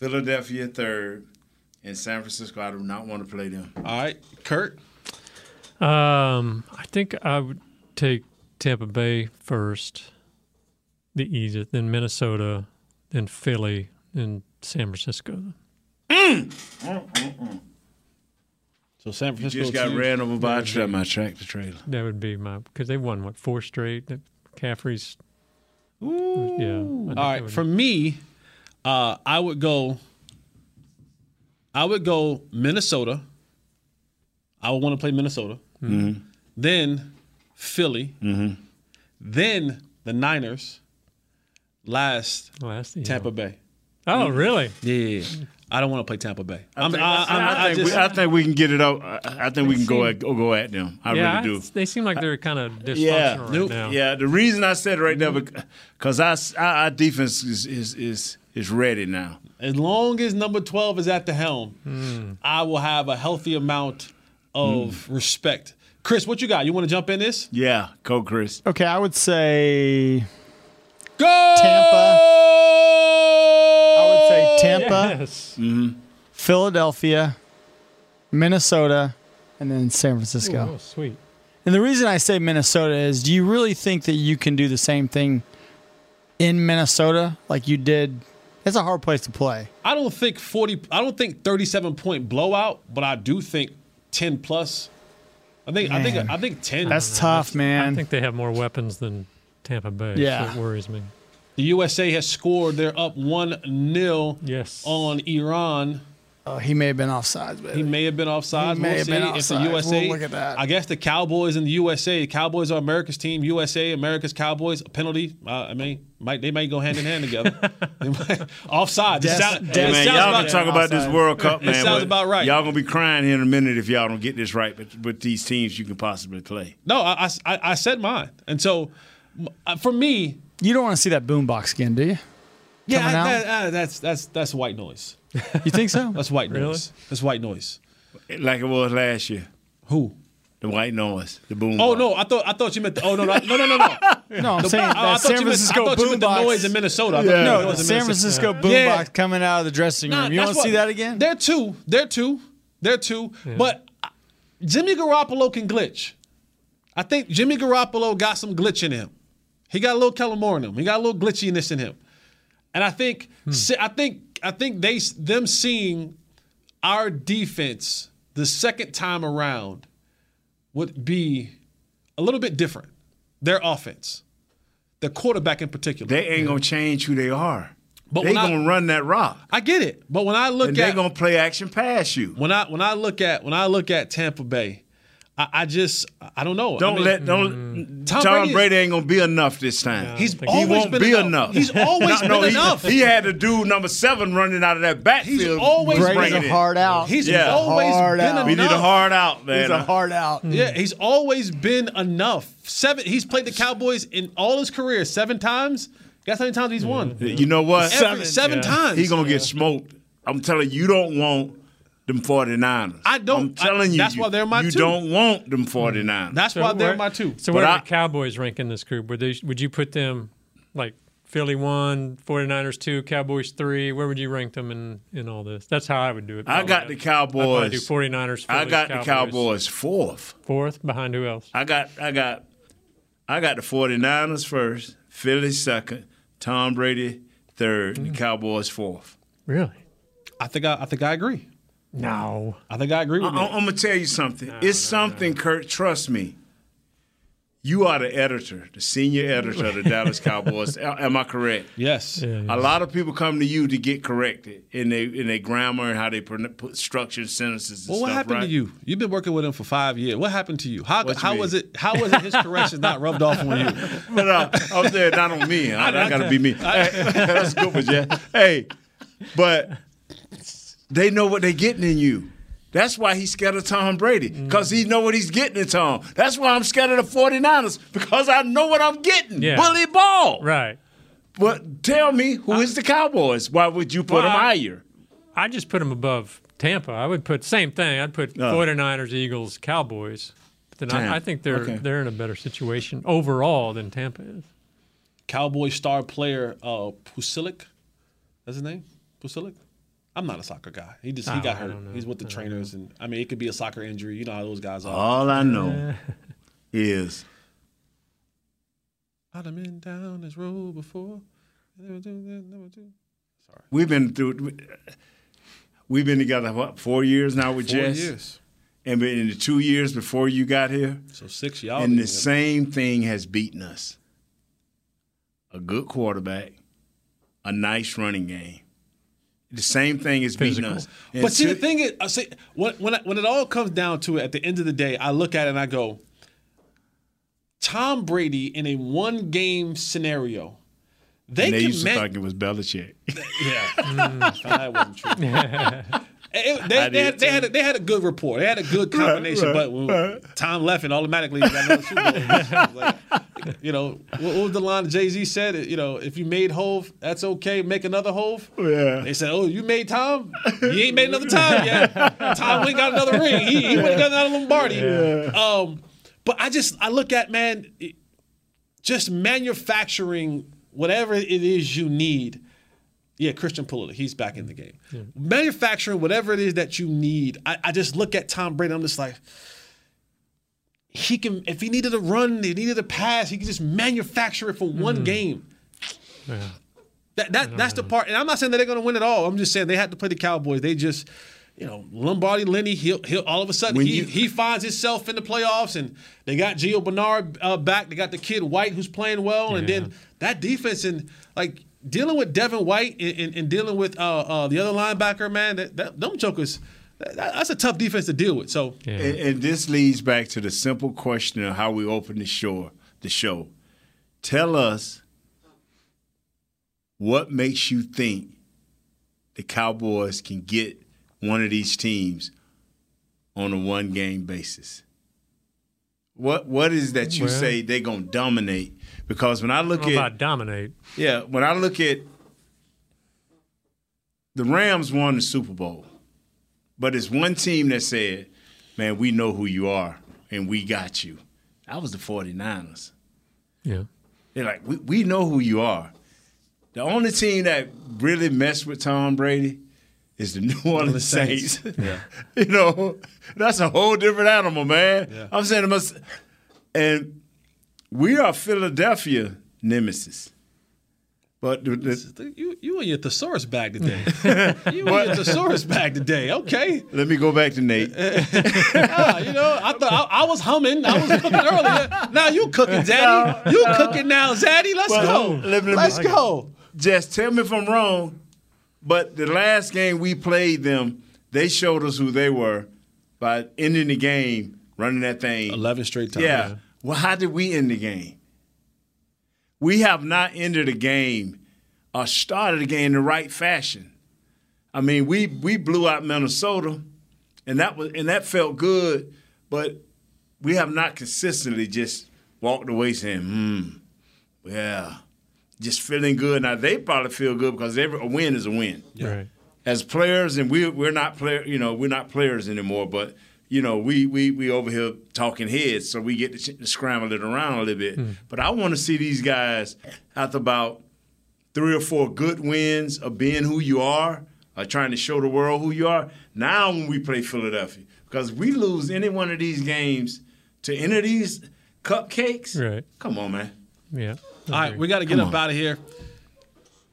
S3: Philadelphia third, and San Francisco. I do not want to play them.
S1: All right, Kurt.
S2: Um, I think I would take Tampa Bay first, the easiest, then Minnesota, then Philly, then San Francisco.
S1: So San
S3: You
S1: Francisco
S3: just got
S1: to-
S3: ran over by a tra- my tractor trailer.
S2: That would be my because they won what four straight. That Caffrey's. Yeah. I think
S1: All
S2: that
S1: right,
S2: would-
S1: for me, uh, I would go. I would go Minnesota. I would want to play Minnesota.
S3: Mm-hmm.
S1: Then Philly. Then the Niners. Last
S2: Last, yeah.
S1: Tampa Bay.
S2: Oh, really?
S1: Yeah, I don't want to play Tampa Bay.
S3: I
S1: I'm-
S3: think,
S1: I- I'm-
S3: I,
S1: I
S3: think
S1: just-
S3: we, I think we can get it out. I, I think we can go at, go, go at them. I
S2: yeah,
S3: really do.
S2: They seem like they're kind of dysfunctional
S3: Yeah,
S2: right
S3: Nope.
S2: now.
S3: yeah. The reason I said it right now because our, our our defense is is is, is ready now.
S1: As long as number 12 is at the helm,
S2: Hmm.
S1: I will have a healthy amount of respect. Chris, what you got? You want to jump in this?
S3: Yeah, go Chris.
S11: Okay, I would say
S1: Go!
S11: Tampa. I would say Tampa,
S2: Yes.
S11: Philadelphia, Minnesota, and then San Francisco.
S2: Oh, sweet.
S11: And the reason I say Minnesota is do you really think that you can do the same thing in Minnesota like you did, it's a hard place to play.
S1: I don't think 40 I don't think 37 point blowout, but I do think 10 plus. I think I think I think 10
S11: That's mm. tough, man.
S2: I think they have more weapons than Tampa Bay.
S1: Yeah.
S2: so it worries me.
S1: The USA has scored. They're up 1-0
S2: yes.
S1: on Iran.
S11: Oh, he may have been offsides, but
S1: He may have been offside.
S11: He may
S1: we'll
S11: have
S1: see.
S11: been
S1: If the
S11: offsides.
S1: USA,
S11: We'll look at that.
S1: I guess the Cowboys in the USA. The Cowboys are America's team. USA, America's Cowboys. A penalty. Uh, I mean, might they might go hand in hand together. They might- offside. It
S3: Des-
S1: sound-
S3: Hey, man,
S1: sounds
S3: y'all
S1: about-
S3: gonna talk about this World Cup, man.
S1: It
S3: sounds
S1: about right.
S3: Y'all gonna be crying here in a minute if y'all don't get this right. But with these teams, you can possibly play.
S1: No, I, I, I said mine, and so uh, for me,
S11: you don't want to see that boombox again, do you?
S1: yeah,
S11: Coming
S1: I-
S11: out?
S1: that- uh, that's that's that's white noise.
S11: You think so?
S1: That's white
S11: Really?
S1: noise. That's white noise.
S3: Like it was last year.
S1: Who?
S3: The white noise. The boom.
S1: Oh no, I thought I thought you meant. The, oh no, no, no, no, no, no.
S11: No, I'm
S1: The-
S11: saying
S1: oh, I
S11: that San
S1: you meant-
S11: Francisco
S1: I thought you meant the noise in Minnesota. I
S11: Yeah. No,
S1: the
S11: the San
S1: Minnesota.
S11: Francisco
S1: Yeah.
S11: boombox coming out of the dressing room.
S1: Nah,
S11: you want to see that again?
S1: They're two. They're two. They're two. But uh, Jimmy Garoppolo can glitch. I think Jimmy Garoppolo got some glitch in him. He got a little Kellen Moore in him. He got a little glitchiness in him. And I think, si- I think, I think they them seeing our defense the second time around would be a little bit different. Their offense, the quarterback in particular.
S3: They ain't gonna change who they are.
S1: But
S3: they gonna run that rock.
S1: I get it, but when I look
S3: and
S1: at
S3: they're gonna play action pass you.
S1: when I when I look at when I look at Tampa Bay, I, I just I don't know.
S3: Don't
S1: mean,
S3: let don't mm.
S1: Tom
S3: Tom,
S1: Brady
S3: Brady, ain't gonna be enough this time.
S1: He's
S3: he
S1: always
S3: won't
S1: been
S3: be
S1: enough.
S3: enough.
S1: He's always
S3: no, no,
S1: been
S3: he,
S1: enough.
S3: He had to do number seven running out of that backfield.
S1: He's always
S3: bringing
S1: been
S3: it.
S1: a hard out. He's always
S3: hard
S1: been
S3: out. We need a hard out, man.
S11: He's a hard out.
S1: Yeah, he's always been enough. Seven. He's played the Cowboys in all his career seven times. Guess how many times he's won?
S3: You know what?
S1: Every- seven times.
S3: He's gonna get smoked. I'm telling you, you don't want them 49ers.
S1: I don't-
S3: I'm telling
S1: I-
S3: you.
S1: that's
S3: you,
S1: why they're my
S3: You
S1: two.
S3: don't want them 49ers.
S1: That's why they're my two.
S2: So
S3: But
S2: where
S3: I-
S2: are the Cowboys rank in this group? Would they would you put them like Philly one, 49ers two, Cowboys three? Where would you rank them in, in all this? That's how I would do it.
S3: I got the
S2: I'd
S3: Cowboys.
S2: do 49ers.
S3: I
S2: Phillies,
S3: got the
S2: Cowboys.
S3: Cowboys fourth.
S2: Fourth behind who else?
S3: I got I got I got the 49ers first, Philly second, Tom Brady third,
S1: Mm.
S3: the Cowboys fourth.
S2: Really?
S1: I think I, I think I agree.
S2: No.
S1: I think I agree with you.
S3: I- am gonna tell you something. it's something, Kurt. Trust me. You are the editor, the senior editor of the Dallas Cowboys. Am I correct?
S1: Yes.
S3: A lot of people come to you to get corrected in their in their grammar and how they put structured sentences. And
S1: Well, what
S3: stuff,
S1: happened
S3: right?
S1: to you? You've been working with him for five years. What happened to you? How
S3: What you
S1: how was it? How was it? His corrections not rubbed off on you?
S3: But uh, I'm saying not on me. I, I gotta be me. Hey, that's good one, Jeff. Hey, but they know what they're getting in you. That's why he's scared of Tom Brady, because he know what he's getting in Tom. That's why I'm scared of the 49ers, because I know what I'm getting.
S2: Yeah.
S3: Bully ball.
S2: Right.
S3: But tell me, who is the Cowboys? Why would you put
S2: Well,
S3: them higher?
S2: I just put them above Tampa. I would put same thing. I'd put
S3: Oh.
S2: 49ers, Eagles, Cowboys. But then I, I think they're
S3: Okay.
S2: they're in a better situation overall than Tampa is.
S1: Cowboy star player uh, Pulisic. That's his name. Pulisic. I'm not a soccer guy. He just he got hurt. He's with the trainers, and I mean it could be a soccer injury. You know how those guys are.
S3: All I know is
S1: I'd have been down this road before. Never do that, never do.
S3: we've been through. We've been together what four years now with
S1: Four
S3: Jess.
S1: years.
S3: And but in the two years before you got here,
S1: So six y'all.
S3: and the
S1: together.
S3: same thing has beaten us. A good quarterback, a nice running game. The same thing is beating
S2: Physical.
S3: us. And
S1: But see, the thing is, I see when when, I, when it all comes down to it, at the end of the day, I look at it and I go, Tom Brady in a one game scenario, they,
S3: and they
S1: can
S3: used to
S1: man-
S3: think it was Belichick.
S1: Yeah, Mm, that wasn't true. It- they, they, had, they, had a, they had a good rapport. They had a good combination.
S3: right,
S1: but when
S3: right.
S1: Tom left, and automatically got another Super Bowl. Like, you know, what, what was the line Jay Z said? You know, if you made Hov, that's okay. Make another Hov.
S3: Yeah.
S1: They said, "Oh, you made Tom. You ain't made another time yet. Tom ain't got another ring. He, he would have got another Lombardi." Um, but I just I look at man, just manufacturing whatever it is you need. Yeah, Christian Pulisic, he's back in the game. Manufacturing whatever it is that you need. I, I just look at Tom Brady. I'm just like, he can. If he needed a run, he needed a pass, he can just manufacture it for one game. Yeah. That, that that's the part, and I'm not saying that they're going to win it all. I'm just saying they had to play the Cowboys. They just, you know, Lombardi, Lenny, he'll, he'll all of a sudden
S3: When
S1: he,
S3: you-
S1: he finds himself in the playoffs, and they got Gio Bernard uh, back. They got the kid White who's playing well, and then that defense and like dealing with Devin White and, and, and dealing with uh, uh, the other linebacker, man. That, that them jokers, that, that's a tough defense to deal with. So
S3: And, and this leads back to the simple question of how we open the show. The show. Tell us what makes you think the Cowboys can get one of these teams on a one game basis. What what is that you
S2: Well-
S3: say they're gonna dominate? Because when I look
S2: I don't know
S3: at
S2: about dominate.
S3: yeah, when I look at the Rams won the Super Bowl, but it's one team that said, man, we know who you are and we got you. That was the 49ers.
S2: Yeah.
S3: They're like, we, we know who you are. The only team that really messed with Tom Brady is the New Orleans Saints.
S1: Yeah.
S3: you know, that's a whole different animal, man.
S1: Yeah.
S3: I'm saying must, and we are Philadelphia nemesis. But the, the,
S1: you you in your thesaurus bag today. you in your thesaurus bag today. Okay.
S3: let me go back to Nate.
S1: Ah, you know, I thought I, I was humming. I was cooking earlier. Now you cooking, Zaddy. You cooking now, Zaddy. Let's
S3: Well,
S1: go.
S3: let me- let me-
S1: Let's go.
S3: Just tell me if I'm wrong, but the last game we played them, they showed us who they were by ending the game, running that thing.
S1: 11 straight times.
S3: Yeah. Well, how did we end the game? We have not ended a game or started the game in the right fashion. I mean, we we blew out Minnesota, and that was and that felt good, but we have not consistently just walked away saying, "Hmm, yeah," just feeling good. Now they probably feel good because every a win is a win
S2: Right.
S3: as players, and we we're not player, you know, we're not players anymore. But you know, we we we over here talking heads, so we get to, to scramble it around a little bit. Hmm. But I want to see these guys after about three or four good wins of being who you are, or trying to show the world who you are. Now, when we play Philadelphia, because we lose any one of these games to any of these cupcakes,
S2: Right.
S3: come on, man.
S2: Yeah.
S1: All right, we got to get
S3: Come
S1: up
S3: on.
S1: out of here.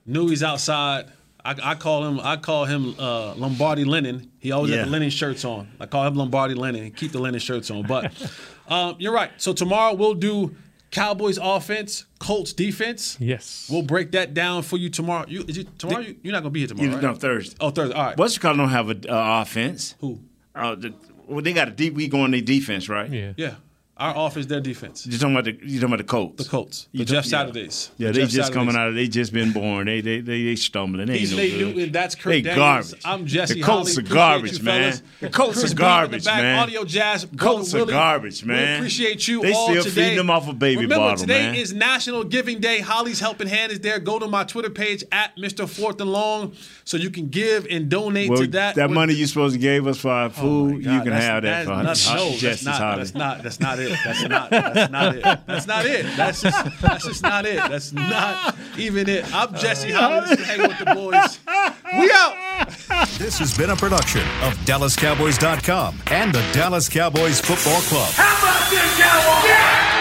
S1: Knew he's outside. I, I call him. I call him uh, Lombardi Lennon. He always
S3: Yeah.
S1: had the linen shirts on. I call him Lombardi Lennon. Keep the linen shirts on. But um, you're right. So tomorrow we'll do Cowboys offense, Colts defense.
S2: Yes.
S1: We'll break that down for you tomorrow. You, is it tomorrow? You, you're not gonna be here tomorrow,
S3: You
S1: right?
S3: know, Thursday.
S1: Oh, Thursday. All right.
S3: What's you call don't have a uh, offense?
S1: Who?
S3: Uh, the, well, they got a deep. We going their defense, right?
S2: Yeah.
S1: Yeah. Our offense, their defense.
S3: You talking about the you talking about the Colts?
S1: The Colts. The
S3: You
S1: Jeff
S3: yeah.
S1: Saturdays.
S3: Yeah,
S1: The
S3: they
S1: Jeff
S3: just coming out of. They just been born. They they they, they stumbling. They
S1: He's
S3: no
S1: Nate
S3: good.
S1: Newton. That's Kurt
S3: They
S1: Daniels.
S3: garbage.
S1: I'm Jesse
S3: The Colts
S1: Holley.
S3: are garbage,
S1: you,
S3: man.
S1: fellas.
S3: The Colts
S1: Chris
S3: are garbage,
S1: back,
S3: man.
S1: Audio Jazz.
S3: The Colts are garbage,
S1: We
S3: man.
S1: appreciate you all today.
S3: They
S1: all
S3: still
S1: today.
S3: feeding them off a baby
S1: Remember,
S3: bottle,
S1: today
S3: man.
S1: Today is National Giving Day. Holley's Helping Hand is there. Go to my Twitter page at Mr. Fourth and Long so you can give and donate
S3: Well,
S1: to that.
S3: that money you supposed to gave us for our oh food, you can have that for
S1: no, that's not, that's not. That's not it. That's not. That's not it. That's not it. That's just. That's just not it. That's not even it. I'm Jesse Holley. This Hang with the Boys. We out.
S12: This has been a production of DallasCowboys.com and the Dallas Cowboys Football Club.
S13: How about this, Cowboys?